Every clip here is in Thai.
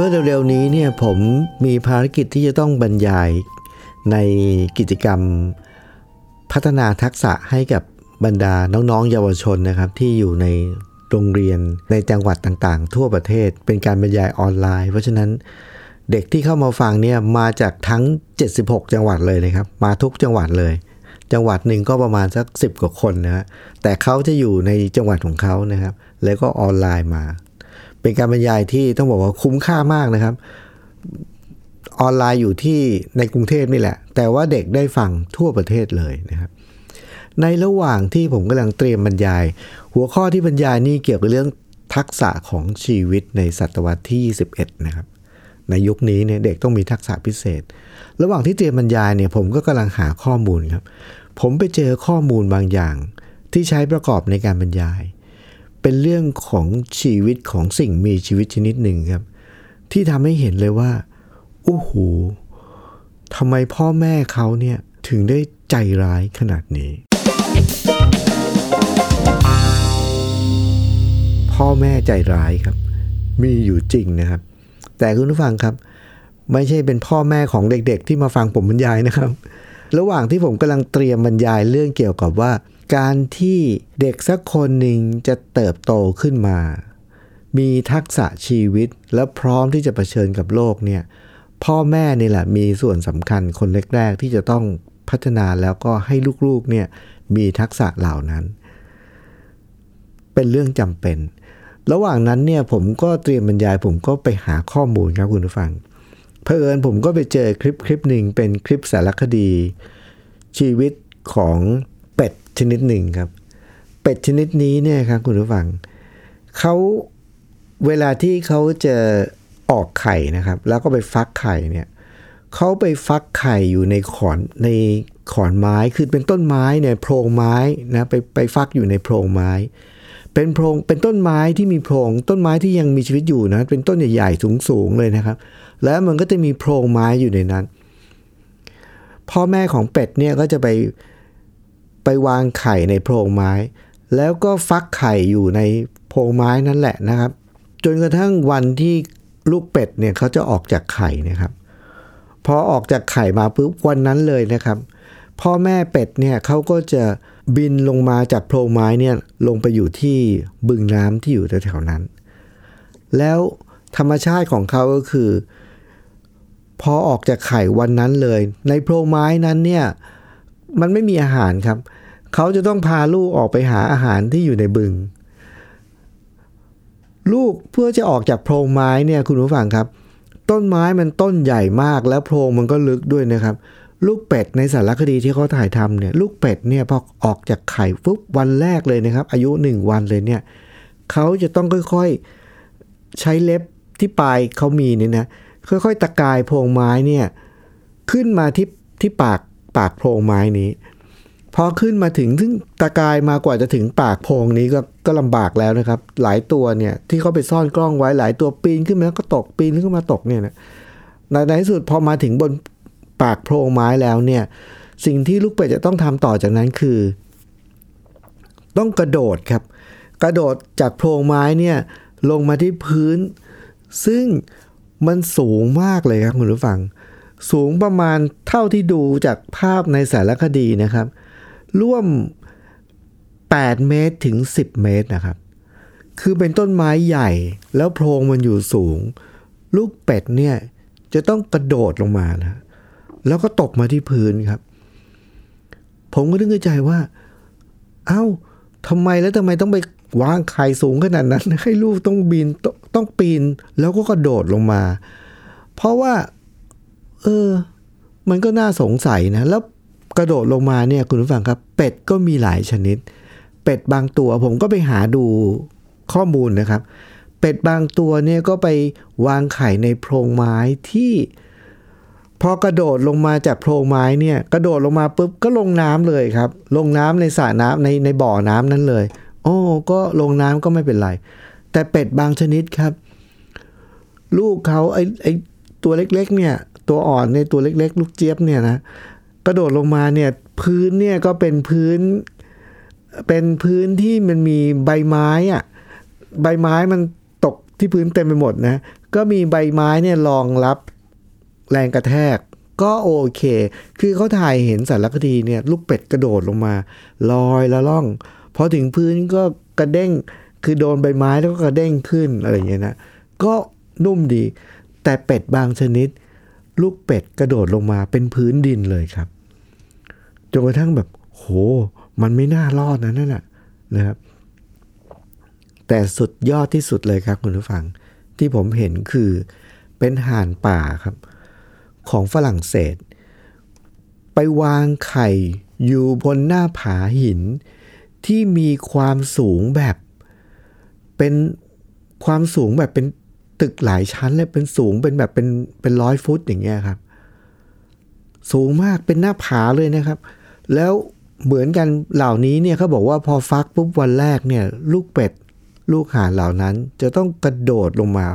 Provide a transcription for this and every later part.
มื่อเร็วๆนี้เนี่ยผมมีภารกิจที่จะต้องบรรยายในกิจกรรมพัฒนาทักษะให้กับบรรดาน้องๆ เยาวชนนะครับที่อยู่ในโรงเรียนในจังหวัดต่างๆ ทั่วประเทศเป็นการบรรยายออนไลน์ เพราะฉะนั้นเด็กที่เข้ามาฟังเนี่ยมาจากทั้ง 76 จังหวัดเลยนะครับ มาทุกจังหวัดเลย จังหวัดหนึ่งก็ประมาณสัก 10 กว่าคนนะฮะแต่เขาจะอยู่ในจังหวัดของเขานะครับ แล้วก็ออนไลน์มา เป็นการบรรยายที่ต้องบอกว่าคุ้มค่ามากนะครับ ออนไลน์อยู่ที่ในกรุงเทพนี่แหละ แต่ว่าเด็กได้ฟังทั่วประเทศเลยนะครับ ในระหว่างที่ผมกำลังเตรียมบรรยาย หัวข้อที่บรรยายนี่เกี่ยวกับเรื่องทักษะของชีวิตในศตวรรษที่ 21 นะครับ ในยุคนี้เนี่ยเด็กต้องมีทักษะพิเศษ ระหว่างที่เตรียมบรรยายเนี่ยผมก็กำลังหาข้อมูลครับ ผมไปเจอข้อมูลบางอย่างที่ใช้ประกอบในการบรรยาย เป็นเรื่องของชีวิตของสิ่งมีชีวิตชนิดหนึ่งครับ ที่ทำให้เห็นเลยว่าโอ้โหทำไมพ่อแม่เขาเนี่ยถึงได้ใจร้ายขนาดนี้ พ่อแม่ใจร้ายครับ มีอยู่จริงนะครับ แต่คุณผู้ฟังครับ ไม่ใช่เป็นพ่อแม่ของเด็กๆ ที่มาฟังผมบรรยายนะครับ ระหว่างที่ผมกำลังเตรียมบรรยายเรื่องเกี่ยวกับว่า การที่เด็กสักคนหนึ่งจะเติบโตขึ้นมา มีทักษะชีวิตและพร้อมที่จะเผชิญกับโลกเนี่ยพ่อแม่นี่แหละมีส่วนสำคัญคนแรกๆที่จะต้องพัฒนาแล้วก็ให้ลูกๆเนี่ยมีทักษะเหล่านั้น เป็นเรื่องจำเป็น ระหว่างนั้นเนี่ยผมก็เตรียมบรรยาย ผมก็ไปหาข้อมูลครับคุณผู้ฟังเผอิญผมก็ไปเจอคลิปคลิปหนึ่งเป็นคลิปสารคดี ชีวิตของ ชนิดหนึ่งครับ เป็ดชนิดนี้เนี่ยครับคุณผู้ฟังเขาเวลาที่เขาจะออกไข่นะครับ แล้วก็ไปฟักไข่เนี่ยเขาไปฟักไข่อยู่ในขอนในขอนไม้คือเป็นต้นไม้เนี่ยโพรงไม้นะไปไปฟักอยู่ในโพรงไม้ เป็นโพรงเป็นต้นไม้ที่มีโพรงต้นไม้ที่ยังมีชีวิตอยู่นะเป็นต้นใหญ่ๆสูงๆเลยนะครับ แล้วมันก็จะมีโพรงไม้อยู่ในนั้น พ่อแม่ของเป็ดเนี่ยก็จะไป ไปวางไข่ในโพรงไม้ แล้วก็ฟักไข่อยู่ในโพรงไม้นั่นแหละนะครับ จนกระทั่งวันที่ลูกเป็ดเนี่ยเขาจะออกจากไข่นะครับ พอออกจากไข่มาปุ๊บวันนั้นเลยนะครับ พ่อแม่เป็ดเนี่ยเขาก็จะบินลงมาจากโพรงไม้เนี่ยลงไปอยู่ที่บึงน้ำที่อยู่แถวๆนั้น แล้วธรรมชาติของเขาก็คือ พอออกจากไข่วันนั้นเลย ในโพรงไม้นั้นเนี่ย มันไม่มีอาหารครับ เขาจะต้องพาลูกออกไปหาอาหารที่อยู่ในบึง ลูกเพื่อจะออกจากโพรงไม้เนี่ยคุณผู้ฟังครับ ต้นไม้มันต้นใหญ่มากแล้วโพรงมันก็ลึกด้วยนะครับ ลูกเป็ดในสารคดีที่เขาถ่ายทำเนี่ย ลูกเป็ดเนี่ยพอออกจากไข่ปุ๊บวันแรกเลยนะครับ อายุหนึ่งวันเลยเนี่ยเขาจะต้องค่อยๆใช้เล็บที่ปลายเขามีเนี่ยนะค่อยๆตะกายโพรงไม้เนี่ยขึ้นมาที่ที่ปาก ปากโพรงไม้นี้พอขึ้นมาถึงถึงตะกายมากว่าจะถึงปากโพรงนี้ก็ก็ลำบากแล้วนะครับ หลายตัวเนี่ยที่เขาไปซ่อนกล้องไว้หลายตัวปีนขึ้นมาแล้วก็ตกปีนขึ้นมาตกเนี่ยนะในที่สุดพอมาถึงบนปากโพรงไม้แล้วเนี่ย สิ่งที่ลูกเป็ดจะต้องทำต่อจากนั้นคือ ต้องกระโดดครับ กระโดดจากโพรงไม้เนี่ยลงมาที่พื้น ซึ่งมันสูงมากเลยครับคุณผู้ฟัง สูงประมาณเท่าที่ดูจากภาพในสารคดีนะครับ ร่วม 8 เมตรถึง 10 เมตรนะครับ คือเป็นต้นไม้ใหญ่แล้วโพรงมันอยู่สูง ลูกเป็ดเนี่ยจะต้องกระโดดลงมานะแล้วก็ตกมาที่พื้นครับ ผมก็นึกในใจว่า เอ้าทำไมแล้วทำไมต้องไปวางไข่สูงขนาดนั้น ให้ลูกต้องบินตต้องปีนแล้วก็กระโดดลงมา เพราะว่า เออ มันก็น่าสงสัยนะ แล้วกระโดดลงมาเนี่ยคุณผู้ฟังครับ เป็ดก็มีหลายชนิด เป็ดบางตัวผมก็ไปหาดูข้อมูลนะครับ เป็ดบางตัวเนี่ยก็ไปวางไข่ในโพรงไม้ที่ พอกระโดดลงมาจากโพรงไม้เนี่ย กระโดดลงมาปุ๊บก็ลงน้ำเลยครับ ลงน้ำในสระน้ำในในบ่อน้ำนั้นเลย โอ้ก็ลงน้ำก็ไม่เป็นไรแต่เป็ดบางชนิดครับ ลูกเขาไอ้ไอ้ตัวเล็กๆ เนี่ย ตัวอ่อนในตัวเล็ก ๆ ลูกเจี๊ยบเนี่ยนะกระโดดลงมาเนี่ยพื้นเนี่ยก็เป็นพื้น เป็นพื้นที่มันมีใบไม้อะใบไม้มันตกที่พื้นเต็มไปหมดนะก็มีใบไม้เนี่ยรองรับแรงกระแทก ก็โอเค คือเขาถ่ายเห็นสารคดีเนี่ยลูกเป็ดกระโดดลงมา ลอยละล่องพอถึงพื้นก็กระเด้งคือโดนใบไม้แล้วก็กระเด้งขึ้นอะไรอย่างเงี้ยนะก็นุ่มดี แต่เป็ดบางชนิด ลูกเป็ดกระโดดลงมาเป็นพื้นดินเลยครับจนกระทั่งแบบ โห มันไม่น่ารอดนะนั่นน่ะนะครับ แต่สุดยอดที่สุดเลยครับคุณผู้ฟัง ที่ผมเห็นคือเป็นห่านป่าครับ ของฝรั่งเศส ไปวางไข่อยู่บนหน้าผาหิน ที่มีความสูงแบบเป็นความสูงแบบเป็น ตึกหลายชั้นเลยเป็นสูงเป็นแบบเป็นเป็นร้อยฟุตอย่างเงี้ยครับ สูงมากเป็นหน้าผาเลยนะครับ แล้วเหมือนกันเหล่านี้เนี่ยเขาบอกว่าพอฟักปุ๊บวันแรกเนี่ย ลูกเป็ด ลูกห่านเหล่านั้น จะต้องกระโดดลงมา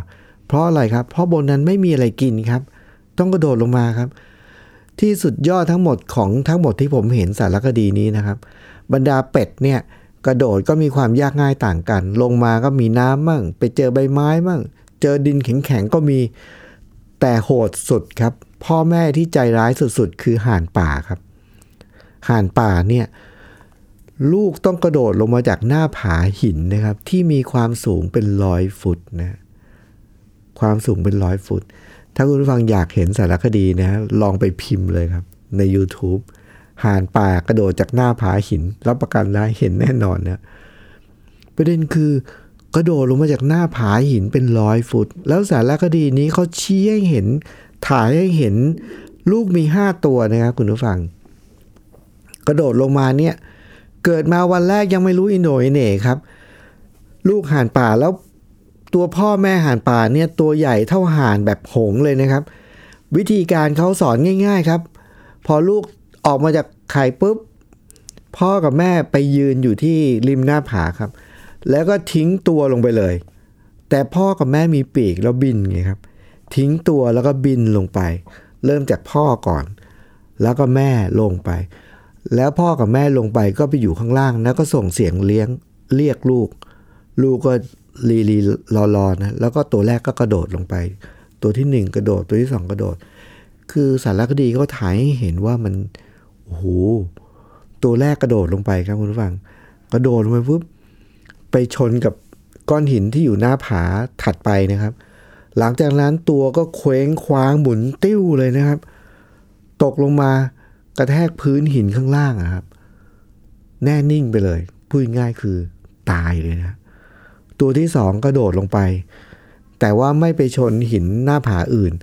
เพราะอะไรครับ เพราะบนนั้นไม่มีอะไรกินครับ ต้องกระโดดลงมาครับ ที่สุดยอดทั้งหมดของทั้งหมดที่ผมเห็นสารคดีนี้นะครับ บรรดาเป็ดเนี่ยกระโดดก็มีความยากง่ายต่างกัน ลงมาก็มีน้ำมั่ง ไปเจอใบไม้มั่ง เจอดินแข็งๆก็มี แต่โหดสุดครับ พ่อแม่ที่ใจร้ายสุดๆ คือห่านป่าครับ ห่านป่าเนี่ยลูกต้องกระโดดลงมาจากหน้าผาหินนะครับ ที่มีความสูงเป็นร้อยฟุตนะความสูงเป็นร้อยฟุต ถ้าคุณผู้ฟังอยากเห็นสารคดีนะลองไปพิมพ์เลยครับ ใน YouTube ห่านป่ากระโดดจากหน้าผาหิน รับประกันได้เห็นแน่นอนนะประเด็นคือ กระโดดลงมาจากหน้าผาหินเป็นร้อยฟุต แล้วสารคดีนี้เขาชี้ให้เห็น ถ่ายให้เห็นลูกมีห้าตัวนะครับคุณผู้ฟัง กระโดดลงมาเนี่ย เกิดมาวันแรกยังไม่รู้อินโหนอิเหน่ครับ ลูกห่านป่าแล้วตัวพ่อแม่ห่านป่าเนี่ยตัวใหญ่เท่าห่านแบบหงเลยนะครับ วิธีการเขาสอนง่าย ๆครับ พอลูกออกมาจากไข่ปุ๊บ พ่อกับแม่ไปยืนอยู่ที่ริมหน้าผาครับ แล้วก็ทิ้งตัวลงไปเลย แต่พ่อกับแม่มีปีกแล้วบินไงครับ ทิ้งตัวแล้วก็บินลงไป เริ่มจากพ่อก่อน แล้วก็แม่ลงไป แล้วพ่อกับแม่ลงไปก็ไปอยู่ข้างล่าง แล้วก็ส่งเสียงเลี้ยงเรียกลูก ลูกก็ลีลีรอรอนะแล้วก็ตัวแรกก็กระโดดลงไป ตัวที่หนึ่งกระโดดตัวที่สองกระโดด คือสารคดีเขาถ่ายให้เห็นว่ามันโอ้โหตัวแรกกระโดดลงไปครับคุณผู้ฟัง กระโดดลงไปปุ๊บ ไปชนกับก้อนหินที่อยู่หน้าผาถัดไปนะครับ หลังจากนั้นตัวก็เคว้งคว้างหมุนติ้วเลยนะครับ ตกลงมากระแทกพื้นหินข้างล่างครับ แน่นิ่งไปเลยพูดง่ายคือตายเลยนะ ตัวที่สองกระโดดลงไป แต่ว่าไม่ไปชนหินหน้าผาอื่น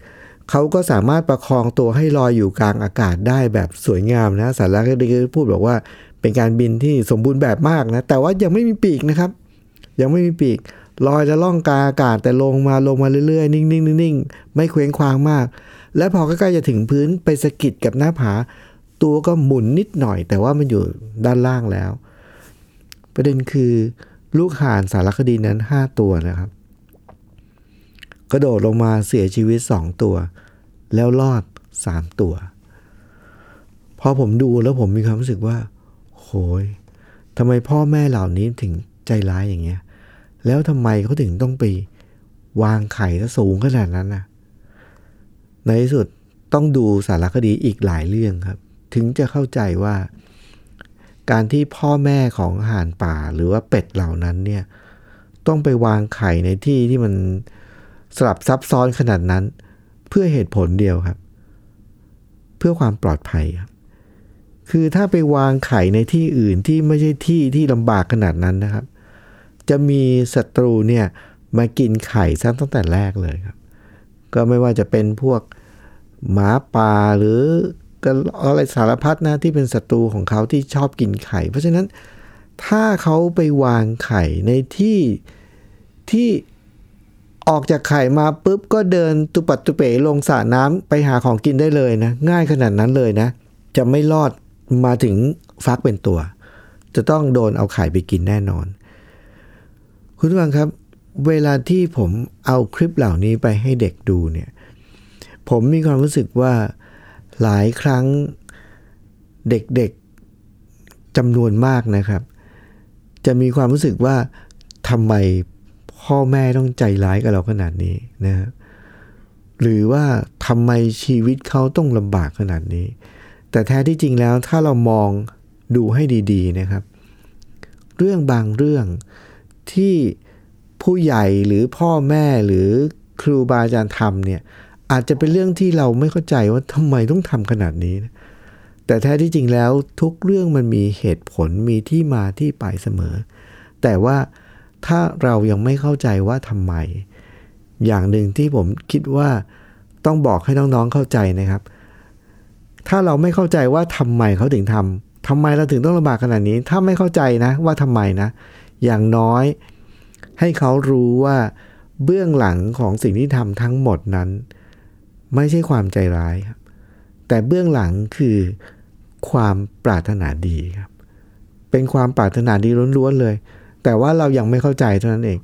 เขาก็สามารถประคองตัวให้ลอยอยู่กลางอากาศได้แบบสวยงามนะสารคดีพูดบอกว่าเป็นการบินที่สมบูรณ์แบบมากนะ แต่ว่ายังไม่มีปีกนะครับ ยังไม่มีปีกลอยและล่องกลางอากาศแต่ลงมาลงมาเรื่อยๆ นิ่งๆนิ่งๆไม่เคว้งคว้างมาก และพอใกล้ๆจะถึงพื้นไปสะกิดกับหน้าผา ตัวก็หมุนนิดหน่อย แต่ว่ามันอยู่ด้านล่างแล้ว ประเด็นคือลูกห่านสารคดีนั้น 5 ตัวนะครับ กระโดดลงมาเสียชีวิต 2 ตัว แล้วรอด 3 ตัวพอผมดูแล้วผมมีความรู้สึกว่า โหยทำไมพ่อแม่เหล่านี้ถึงใจร้ายอย่างเงี้ย แล้วทำไมเขาถึงต้องไป วางไข่สูงขนาดนั้นน่ะ ในที่สุดต้องดูสารคดีอีกหลายเรื่องครับ ถึงจะเข้าใจว่า การที่พ่อแม่ของห่านป่าหรือว่าเป็ดเหล่านั้นเนี่ย ต้องไปวางไข่ในที่ที่มันสลับซับซ้อนขนาดนั้น เพื่อเหตุผลเดียวครับ เพื่อความปลอดภัยครับคือถ้าไปวางไข่ในที่อื่นที่ไม่ใช่ที่ที่ลำบากขนาดนั้นนะครับ จะมีศัตรูเนี่ยมากินไข่ซ้ำตั้งแต่แรกเลยครับ ก็ไม่ว่าจะเป็นพวกหมาป่าหรืออะไรสารพัดนะที่เป็นศัตรูของเขาที่ชอบกินไข่ เพราะฉะนั้นถ้าเขาไปวางไข่ในที่ที่ออกจากไข่มาปุ๊บก็เดินตุปัดตุเป๋ลงสระน้ำไปหาของกินได้เลยนะ ง่ายขนาดนั้นเลยนะ จะไม่รอดมาถึงฟักเป็นตัว จะต้องโดนเอาไข่ไปกินแน่นอน คุณผู้ฟังครับ เวลาที่ผมเอาคลิปเหล่านี้ไปให้เด็กดูเนี่ย ผมมีความรู้สึกว่าหลายครั้งเด็กๆจำนวนมากนะครับ จะมีความรู้สึกว่าทำไมพ่อแม่ต้องใจร้ายกับเราขนาดนี้นะหรือว่าทำไมชีวิตเขาต้องลำบากขนาดนี้ แต่แท้ที่จริงแล้วถ้าเรามองดูให้ดี ๆนะครับ เรื่องบางเรื่อง ที่ผู้ใหญ่หรือพ่อแม่หรือครูบาอาจารย์ทำเนี่ยอาจจะเป็นเรื่องที่เราไม่เข้าใจว่าทำไมต้องทำขนาดนี้นะแต่แท้ที่จริงแล้วทุกเรื่องมันมีเหตุผลมีที่มาที่ไปเสมอ แต่ว่าถ้าเรายังไม่เข้าใจว่าทำไม อย่างหนึ่งที่ผมคิดว่าต้องบอกให้น้องๆเข้าใจนะครับ ถ้าเราไม่เข้าใจว่าทำไมเขาถึงทำทำไมเราถึงต้องลำบากขนาดนี้ ถ้าไม่เข้าใจนะว่าทำไมนะ อย่างน้อย ให้เขารู้ว่าเบื้องหลังของสิ่งที่ทำทั้งหมดนั้น ไม่ใช่ความใจร้ายครับ แต่เบื้องหลังคือความปรารถนาดีครับ เป็นความปรารถนาดีล้วนๆเลย แต่ว่าเรายังไม่เข้าใจเท่านั้นเอง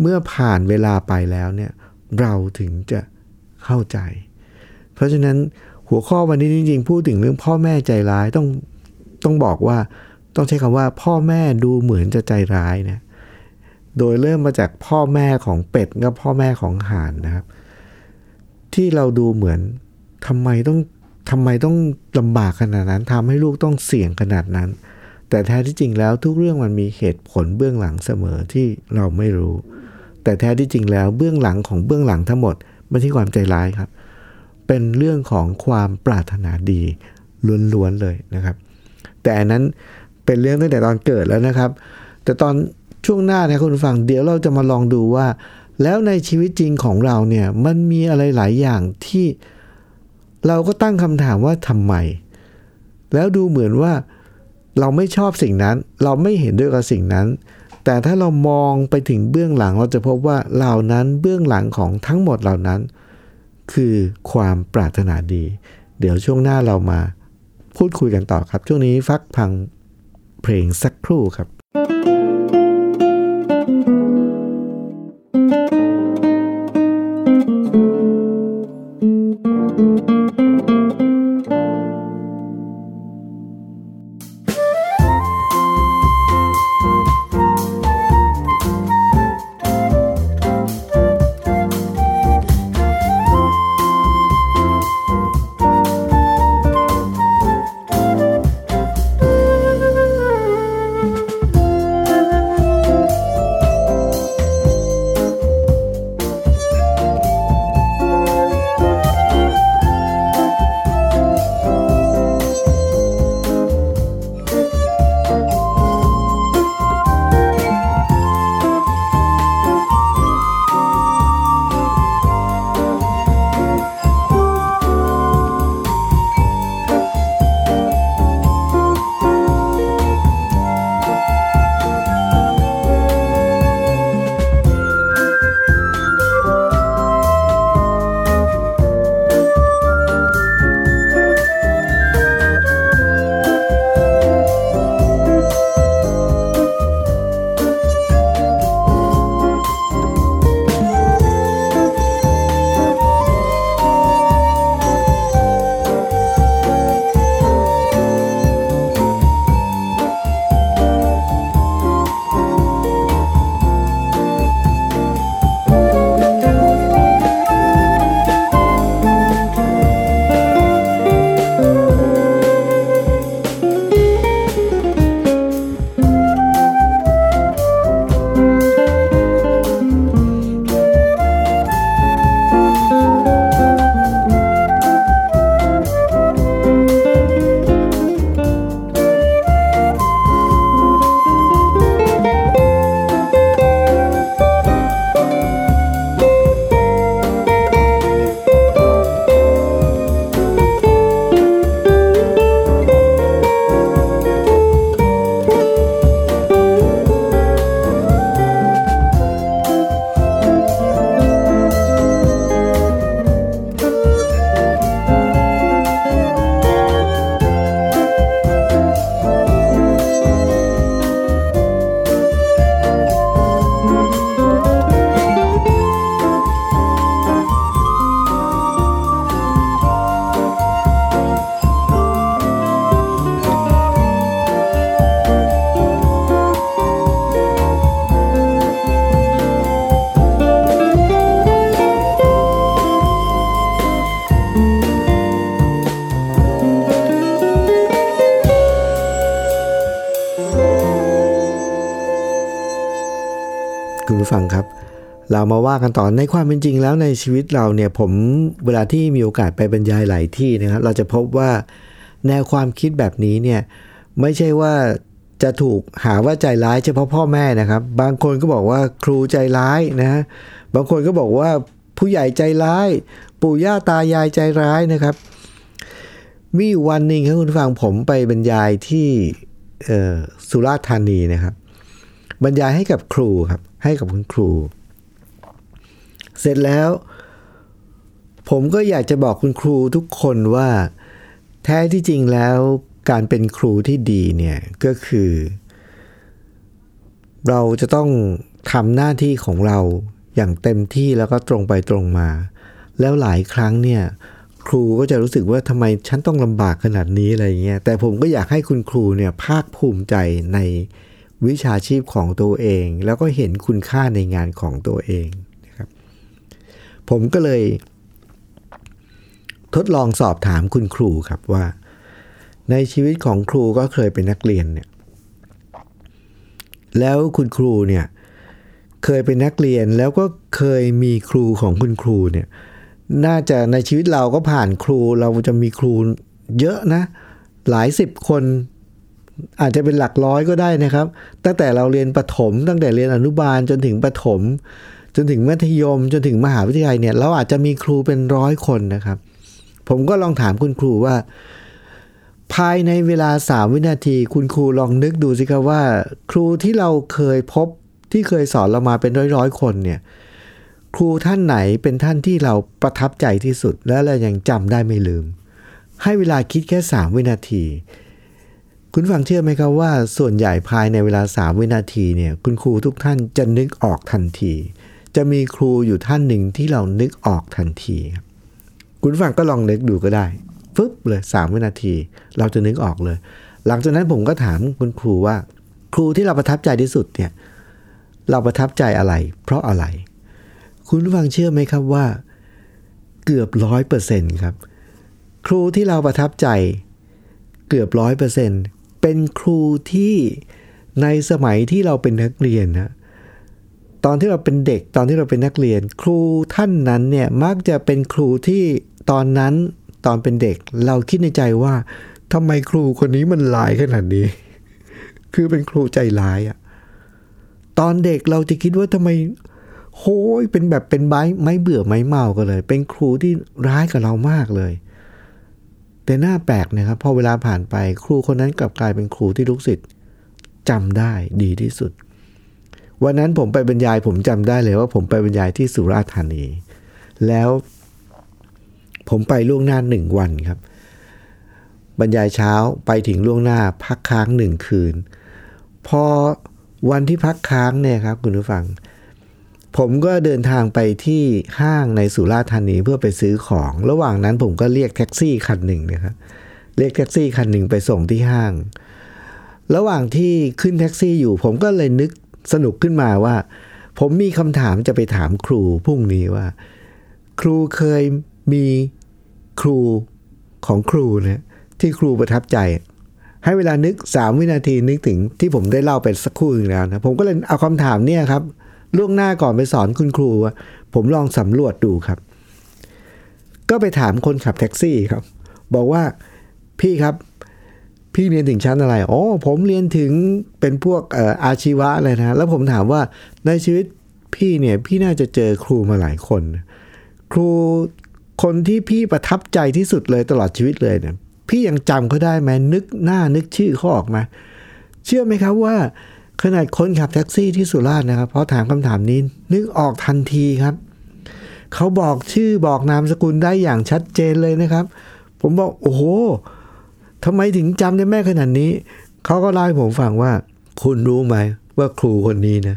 เมื่อผ่านเวลาไปแล้วเนี่ยเราถึงจะเข้าใจ เพราะฉะนั้นหัวข้อวันนี้จริงๆ พูดถึงเรื่องพ่อแม่ใจร้ายต้องต้องบอกว่า ต้องใช้คำว่าพ่อแม่ดูเหมือนจะใจร้ายนะ โดยเริ่มมาจากพ่อแม่ของเป็ดกับพ่อแม่ของห่านนะครับ ที่เราดูเหมือนทำไมต้องทำไมต้องลำบากขนาดนั้นทำให้ลูกต้องเสี่ยงขนาดนั้น แต่แท้ที่จริงแล้วทุกเรื่องมันมีเหตุผลเบื้องหลังเสมอที่เราไม่รู้ แต่แท้ที่จริงแล้วเบื้องหลังของเบื้องหลังทั้งหมดไม่ใช่ความใจร้ายครับ เป็นเรื่องของความปรารถนาดีล้วนๆเลยนะครับ แต่อันนั้น เป็นเรื่องตั้งแต่ตอนเกิดแล้วนะครับ แต่ตอนช่วงหน้านะคุณฟังเดี๋ยวเราจะมาลองดูว่า แล้วในชีวิตจริงของเราเนี่ยมันมีอะไรหลายอย่างที่เราก็ตั้งคำถามว่าทำไม แล้วดูเหมือนว่าเราไม่ชอบสิ่งนั้น เราไม่เห็นด้วยกับสิ่งนั้น แต่ถ้าเรามองไปถึงเบื้องหลังเราจะพบว่าเหล่านั้นเบื้องหลังของทั้งหมดเหล่านั้น คือความปรารถนาดี เดี๋ยวช่วงหน้าเรามาพูดคุยกันต่อครับ ช่วงนี้ฟักพัง เพลงสักครู่ครับ ว่ากันต่อในความเป็นจริงแล้วในชีวิตเราเนี่ยผมเวลาที่มีโอกาสไปบรรยายหลายที่นะครับเราจะพบว่าแนวความคิดแบบนี้เนี่ยไม่ใช่ว่าจะถูกหาว่าใจร้ายเฉพาะพ่อแม่นะครับ บางคนก็บอกว่าครูใจร้ายนะบางคนก็บอกว่าผู้ใหญ่ใจร้าย ปู่ย่าตายายใจร้ายนะครับ มีวันหนึ่งครับคุณฟังผมไปบรรยายที่สุราษฎร์ธานีนะครับ บรรยายให้กับครูครับให้กับคุณครู เสร็จแล้ว ผมก็อยากจะบอกคุณครูทุกคนว่า แท้ที่จริงแล้วการเป็นครูที่ดีเนี่ยก็คือ เราจะต้องทำหน้าที่ของเราอย่างเต็มที่แล้วก็ตรงไปตรงมา แล้วหลายครั้งเนี่ยครูก็จะรู้สึกว่าทำไมฉันต้องลำบากขนาดนี้อะไรเงี้ยแต่ผมก็อยากให้คุณครูเนี่ยภาคภูมิใจในวิชาชีพของตัวเอง แล้วก็เห็นคุณค่าในงานของตัวเอง ผมก็เลย ทดลองสอบถามคุณครูครับว่า ในชีวิตของครูก็เคยเป็นนักเรียนเนี่ย แล้วคุณครูเนี่ย เคยเป็นนักเรียนแล้วก็เคยมีครูของคุณครูเนี่ย น่าจะในชีวิตเราก็ผ่านครูเราจะมีครูเยอะนะ หลายสิบคนอาจจะเป็นหลักร้อยก็ได้นะครับ ตั้งแต่เราเรียนประถม ตั้งแต่เรียนอนุบาลจนถึงประถม จนถึงมัธยมจนถึงมหาวิทยาลัยเนี่ยเราอาจจะมีครูเป็นร้อยคนนะครับ ผมก็ลองถามคุณครูว่า ภายในเวลาสามวินาที คุณครูลองนึกดูสิครับว่า ครูที่เราเคยพบที่เคยสอนเรามาเป็นร้อยๆคนเนี่ยครูท่านไหนเป็นท่านที่เราประทับใจที่สุด และเรายังจำได้ไม่ลืม ให้เวลาคิดแค่ 3 วินาที คุณฟังเชื่อไหมครับว่า ส่วนใหญ่ภายในเวลา 3 วินาทีเนี่ยคุณครูทุกท่านจะนึกออกทันที จะมีครูอยู่ท่านหนึ่งที่เรานึกออกทันทีครับคุณฟังก็ลองนึกดูก็ได้ฟึบเลย3วินาที เราจะนึกออกเลย หลังจากนั้นผมก็ถามคุณครูว่า ครูที่เราประทับใจที่สุดเนี่ยเราประทับใจอะไร เพราะอะไร คุณฟังเชื่อไหมครับว่า เกือบร้อยเปอร์เซ็นต์ครับ ครูที่เราประทับใจ เกือบร้อยเปอร์เซ็นต์เป็นครูที่ในสมัยที่เราเป็นนักเรียนนะ ตอนที่เราเป็นเด็กตอนที่เราเป็นนักเรียน ครูท่านนั้นเนี่ยมักจะเป็นครูที่ตอนนั้นตอนเป็นเด็ก เราคิดในใจว่าทำไมครูคนนี้มันลายขนาดนี้ คือเป็นครูใจร้ายอะตอนเด็กเราจะคิดว่าทำไมโห้ยเป็นแบบเป็นไม้ไม่เบื่อไม้เมากันเลย เป็นครูที่ร้ายกับเรามากเลย แต่หน้าแปลกนะครับพอเวลาผ่านไป ครูคนนั้นกลับกลายเป็นครูที่ลูกศิษย์จำได้ดีที่สุด วันนั้นผมไปบรรยายผมจำได้เลยว่าผมไปบรรยายที่สุราษฎร์ธานี แล้วผมไปล่วงหน้าหนึ่งวันครับ บรรยายเช้าไปถึงล่วงหน้าพักค้างหนึ่งคืน พอวันที่พักค้างเนี่ยครับคุณผู้ฟัง ผมก็เดินทางไปที่ห้างในสุราษฎร์ธานีเพื่อไปซื้อของ ระหว่างนั้นผมก็เรียกแท็กซี่คันหนึ่งนะครับเรียกแท็กซี่คันหนึ่งไปส่งที่ห้าง ระหว่างที่ขึ้นแท็กซี่อยู่ ผมก็เลยนึก สนุกขึ้นมาว่า ผมมีคำถามจะไปถามครูพรุ่งนี้ว่า ครูเคยมีครูของครูนะที่ครูประทับใจ ให้เวลานึก 3 วินาทีนึกถึงที่ผมได้เล่าไปสักครู่นึงแล้วนะผมก็เลยเอาคำถามเนี่ยครับล่วงหน้าก่อนไปสอนคุณครูผมลองสำรวจดูครับ ก็ไปถามคนขับแท็กซี่ครับ บอกว่าพี่ครับ พี่เรียนถึงชั้นอะไรอ๋อผมเรียนถึงเป็นพวกอาชีวะอะไรนะ แล้วผมถามว่าในชีวิตพี่เนี่ย พี่น่าจะเจอครูมาหลายคน ครูคนที่พี่ประทับใจที่สุดเลยตลอดชีวิตเลยเนี่ย พี่ยังจำเขาได้ไหมนึกหน้านึกชื่อเขาออกมา เชื่อไหมครับว่า ขนาดคนขับแท็กซี่ที่สุราษฎร์นะครับพอถามคำถามนี้ นึกออกทันทีครับ เขาบอกชื่อบอกนามสกุลได้อย่างชัดเจนเลยนะครับ ผมบอกโอ้โห ทำไมถึงจำได้แม่ขนาดนี้ เขาก็เล่าให้ผมฟังว่า คุณรู้ไหมว่าครูคนนี้นะ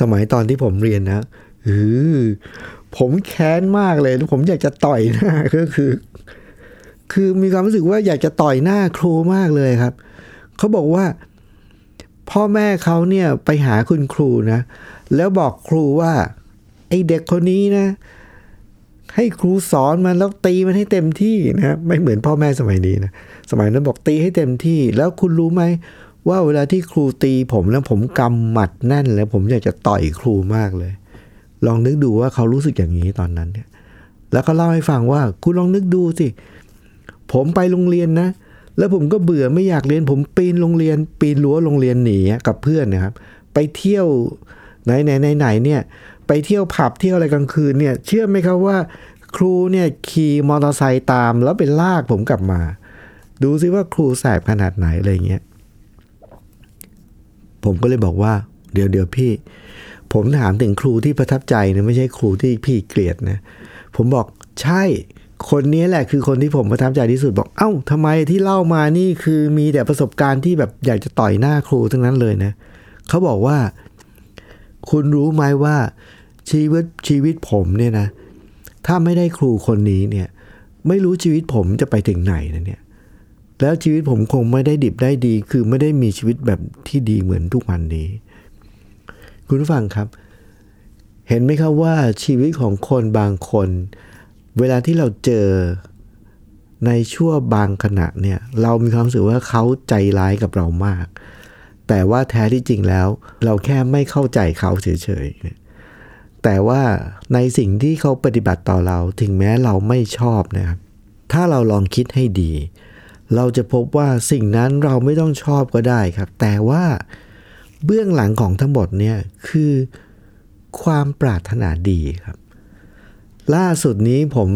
สมัยตอนที่ผมเรียนนะออผมแค้นมากเลย ผมอยากจะต่อยหน้าก็คือ คือมีความรู้สึกว่าอยากจะต่อยหน้าครูมากเลยครับ เขาบอกว่า พ่อแม่เขาเนี่ยไปหาคุณครูนะ แล้วบอกครูว่า ไอเด็กคนนี้นะ ให้ครูสอนมันแล้วตีมันให้เต็มที่นะ ไม่เหมือนพ่อแม่สมัยนี้นะ สมัยนั้นบอกตีให้เต็มที่ แล้วคุณรู้ไหมว่าเวลาที่ครูตีผมแล้วผมกำหมัดแน่นแล้วผมอยากจะต่อยครูมากเลย ลองนึกดูว่าเขารู้สึกอย่างนี้ตอนนั้นเนี่ย แล้วก็เล่าให้ฟังว่า คุณลองนึกดูสิ ผมไปโรงเรียนนะ แล้วผมก็เบื่อไม่อยากเรียน ผมปีนโรงเรียน ปีนรั้วโรงเรียนหนีกับเพื่อนนะครับ ไปเที่ยวไหนไหนไหนไหนเนี่ย ไปเที่ยวผับเที่ยวอะไรกลางคืนเนี่ย เชื่อไหมครับว่า ครูเนี่ยขี่มอเตอร์ไซค์ตามแล้วไปลากผมกลับมา ดูซิว่าครูแสบขนาดไหนอะไรเงี้ย ผมก็เลยบอกว่า เดี๋ยวเดี๋ยวพี่ ผมถามถึงครูที่ประทับใจนะไม่ใช่ครูที่พี่เกลียดนะ ผมบอกใช่ คนนี้แหละคือคนที่ผมประทับใจที่สุดบอก เอ้าทำไมที่เล่ามานี่คือมีแต่ประสบการณ์ที่แบบอยากจะต่อยหน้าครูทั้งนั้นเลยนะเขาบอกว่า คุณรู้ไหมว่าชีวิตชีวิตผมเนี่ยนะ ถ้าไม่ได้ครูคนนี้เนี่ย ไม่รู้ชีวิตผมจะไปถึงไหนนะเนี่ย แล้วชีวิตผมคงไม่ได้ดิบได้ดี คือไม่ได้มีชีวิตแบบที่ดีเหมือนทุกวันนี้ คุณผู้ฟังครับ เห็นไหมครับว่าชีวิตของคนบางคน เวลาที่เราเจอในชั่วบางขณะเนี่ย เรามีความรู้สึกว่าเขาใจร้ายกับเรามาก แต่ว่าแท้ที่จริงแล้ว เราแค่ไม่เข้าใจเขาเฉยๆแต่ว่าในสิ่งที่เขาปฏิบัติต่อเราถึงแม้เราไม่ชอบนะครับถ้าเราลองคิดให้ดี เราจะพบว่าสิ่งนั้นเราไม่ต้องชอบก็ได้ครับ แต่ว่าเบื้องหลังของทั้งหมดเนี่ยคือความปรารถนาดีครับ ล่าสุดนี้ผม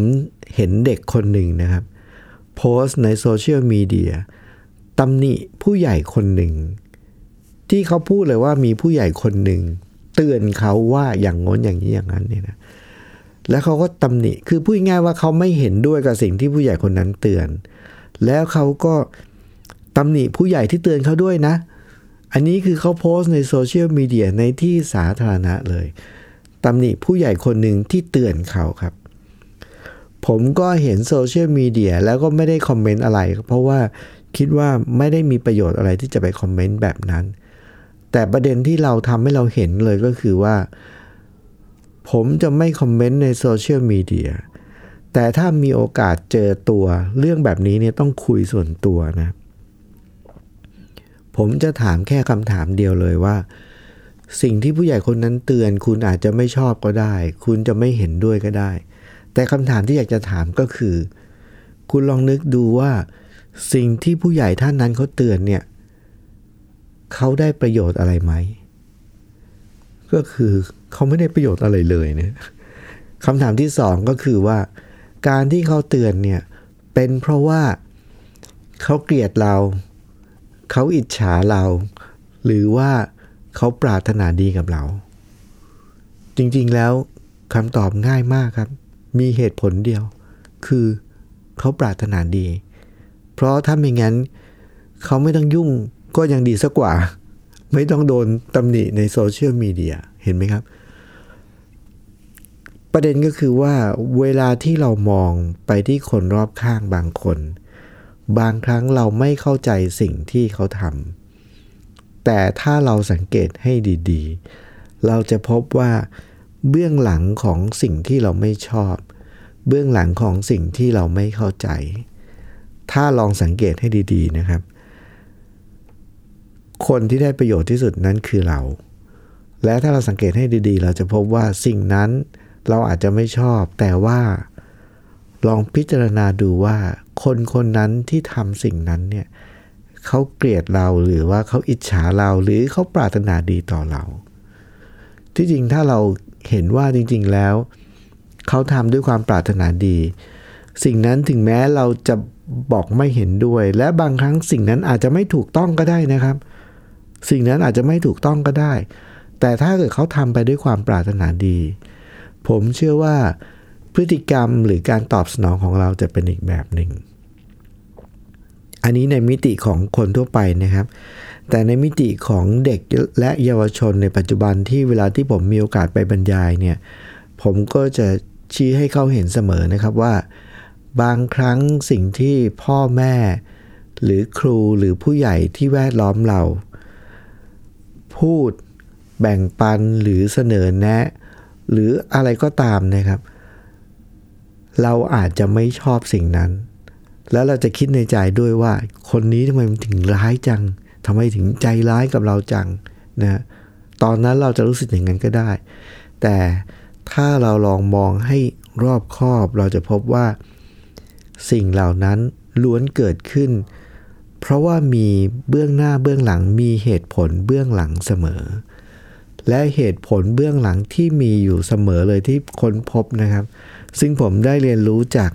เห็นเด็กคนหนึ่งนะครับ โพสต์ในโซเชียลมีเดียตำหนิผู้ใหญ่คนหนึ่ง ที่เขาพูดเลยว่ามีผู้ใหญ่คนหนึ่ง เตือนเขาว่าอย่างงนอย่างนี้อย่างนั้นเนี่ยนะแล้วเขาก็ตำหนิคือพูดง่ายว่าเขาไม่เห็นด้วยกับสิ่งที่ผู้ใหญ่คนนั้นเตือน แล้วเขาก็ตำหนิผู้ใหญ่ที่เตือนเขาด้วยนะ อันนี้คือเขาโพสต์ในโซเชียลมีเดียในที่สาธารณะเลยตำหนิผู้ใหญ่คนหนึ่งที่เตือนเขาครับ ผมก็เห็นโซเชียลมีเดียแล้วก็ไม่ได้คอมเมนต์อะไร เพราะว่าคิดว่าไม่ได้มีประโยชน์อะไรที่จะไปคอมเมนต์แบบนั้น แต่ประเด็นที่เราทำให้เราเห็นเลยก็คือว่า ผมจะไม่คอมเมนต์ในโซเชียลมีเดีย แต่ถ้ามีโอกาสเจอตัวเรื่องแบบนี้เนี่ยต้องคุยส่วนตัวนะ ผมจะถามแค่คำถามเดียวเลยว่า สิ่งที่ผู้ใหญ่คนนั้นเตือน คุณอาจจะไม่ชอบก็ได้ คุณจะไม่เห็นด้วยก็ได้ แต่คำถามที่อยากจะถามก็คือ คุณลองนึกดูว่า สิ่งที่ผู้ใหญ่ท่านนั้นเขาเตือนเนี่ยเขาได้ประโยชน์อะไรไหม ก็คือเขาไม่ได้ประโยชน์อะไรเลยเนี่ยคำถามที่สองก็คือว่า การที่เขาเตือนเนี่ยเป็นเพราะว่าเขาเกลียดเรา เขาอิจฉาเรา หรือว่าเขาปรารถนาดีกับเรา จริงๆแล้วคำตอบง่ายมากครับ มีเหตุผลเดียว คือเขาปรารถนาดี เพราะถ้าไม่งั้น เขาไม่ต้องยุ่งก็ยังดีสักกว่า ไม่ต้องโดนตำหนิในโซเชียลมีเดียเห็นไหมครับ ประเด็นก็คือว่าเวลาที่เรามองไปที่คนรอบข้างบางคน บางครั้งเราไม่เข้าใจสิ่งที่เขาทำแต่ถ้าเราสังเกตให้ดีๆ เราจะพบว่าเบื้องหลังของสิ่งที่เราไม่ชอบ เบื้องหลังของสิ่งที่เราไม่เข้าใจ ถ้าลองสังเกตให้ดี ๆนะครับ คนที่ได้ประโยชน์ที่สุดนั้นคือเรา และถ้าเราสังเกตให้ดีๆ เราจะพบว่าสิ่งนั้น เราอาจจะไม่ชอบ แต่ว่าลองพิจารณาดูว่า คนคนนั้นที่ทำสิ่งนั้นเนี่ยเขาเกลียดเราหรือว่าเขาอิจฉาเราหรือเขาปรารถนาดีต่อเรา ที่จริงถ้าเราเห็นว่าจริง ๆแล้ว เขาทำด้วยความปรารถนาดี สิ่งนั้นถึงแม้เราจะบอกไม่เห็นด้วย และบางครั้งสิ่งนั้นอาจจะไม่ถูกต้องก็ได้นะครับ สิ่งนั้นอาจจะไม่ถูกต้องก็ได้ แต่ถ้าเกิดเขาทำไปด้วยความปรารถนาดี ผมเชื่อว่าพฤติกรรมหรือการตอบสนองของเราจะเป็นอีกแบบหนึ่ง อันนี้ในมิติของคนทั่วไปนะครับ แต่ในมิติของเด็กและเยาวชนในปัจจุบันที่เวลาที่ผมมีโอกาสไปบรรยายเนี่ย ผมก็จะชี้ให้เขาเห็นเสมอนะครับว่า บางครั้งสิ่งที่พ่อแม่ หรือครูหรือผู้ใหญ่ที่แวดล้อมเรา พูด แบ่งปันหรือเสนอแนะ หรืออะไรก็ตามนะครับ เราอาจจะไม่ชอบสิ่งนั้น แล้วเราจะคิดในใจด้วยว่า คนนี้ทำไมมันถึงร้ายจังทำไมถึงใจร้ายกับเราจังนะตอนนั้นเราจะรู้สึกอย่างนั้นก็ได้ แต่ถ้าเราลองมองให้รอบคอบเราจะพบว่า สิ่งเหล่านั้นล้วนเกิดขึ้น เพราะว่ามีเบื้องหน้าเบื้องหลังมีเหตุผลเบื้องหลังเสมอ และเหตุผลเบื้องหลังที่มีอยู่เสมอเลยที่ค้นพบนะครับ ซึ่งผมได้เรียนรู้จาก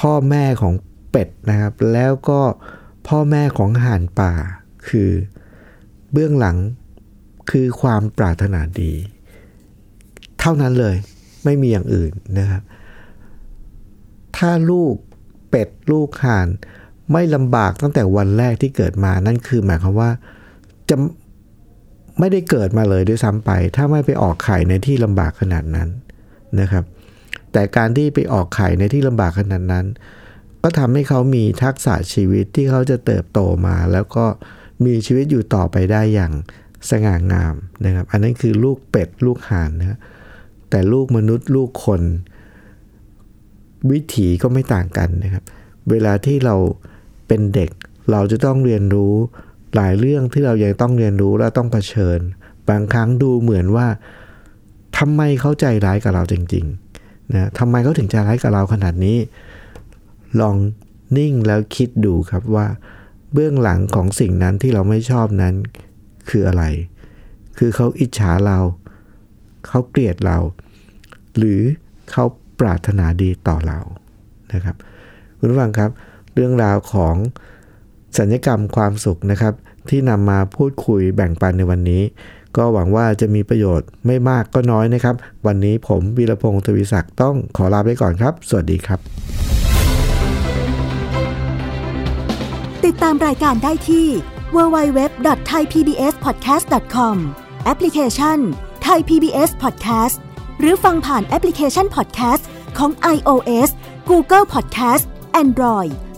พ่อแม่ของเป็ดนะครับ แล้วก็พ่อแม่ของห่านป่า คือเบื้องหลังคือความปรารถนาดี เท่านั้นเลยไม่มีอย่างอื่นนะครับ ถ้าลูกเป็ดลูกห่านไม่ลำบากตั้งแต่วันแรกที่เกิดมานั่นคือหมายความว่าจะ ไม่ได้เกิดมาเลยด้วยซ้ำไป ถ้าไม่ไปออกไข่ในที่ลำบากขนาดนั้นนะครับ แต่การที่ไปออกไข่ในที่ลำบากขนาดนั้น ก็ทำให้เขามีทักษะชีวิตที่เขาจะเติบโตมา แล้วก็มีชีวิตอยู่ต่อไปได้อย่างสง่างามนะครับ อันนั้นคือลูกเป็ดลูกห่านนะแต่ลูกมนุษย์ลูกคน วิถีก็ไม่ต่างกันนะครับ เวลาที่เราเป็นเด็กเราจะต้องเรียนรู้ หลายเรื่องที่เรายังต้องเรียนรู้และต้องเผชิญ บางครั้งดูเหมือนว่าทำไมเขาใจร้ายกับเราจริงๆนะทำไมเขาถึงใจร้ายกับเราขนาดนี้ ลองนิ่งแล้วคิดดูครับว่า เบื้องหลังของสิ่งนั้นที่เราไม่ชอบนั้นคืออะไร คือเขาอิจฉาเรา เขาเกลียดเรา หรือเขาปรารถนาดีต่อเรานะครับคุณผู้ฟังครับ เรื่องราวของ สัญญกรรมความสุขนะครับ ที่นำมาพูดคุยแบ่งปันในวันนี้ ก็หวังว่าจะมีประโยชน์ไม่มากก็น้อยนะครับ วันนี้ผมวีรพงศ์ทวีศักดิ์ต้องขอลาไปก่อนครับ สวัสดีครับ ติดตามรายการได้ที่ www.thaipbspodcast.com แอปพลิเคชัน Thai PBS Podcast หรือฟังผ่านแอปพลิเคชัน Podcast ของ iOS Google Podcast Android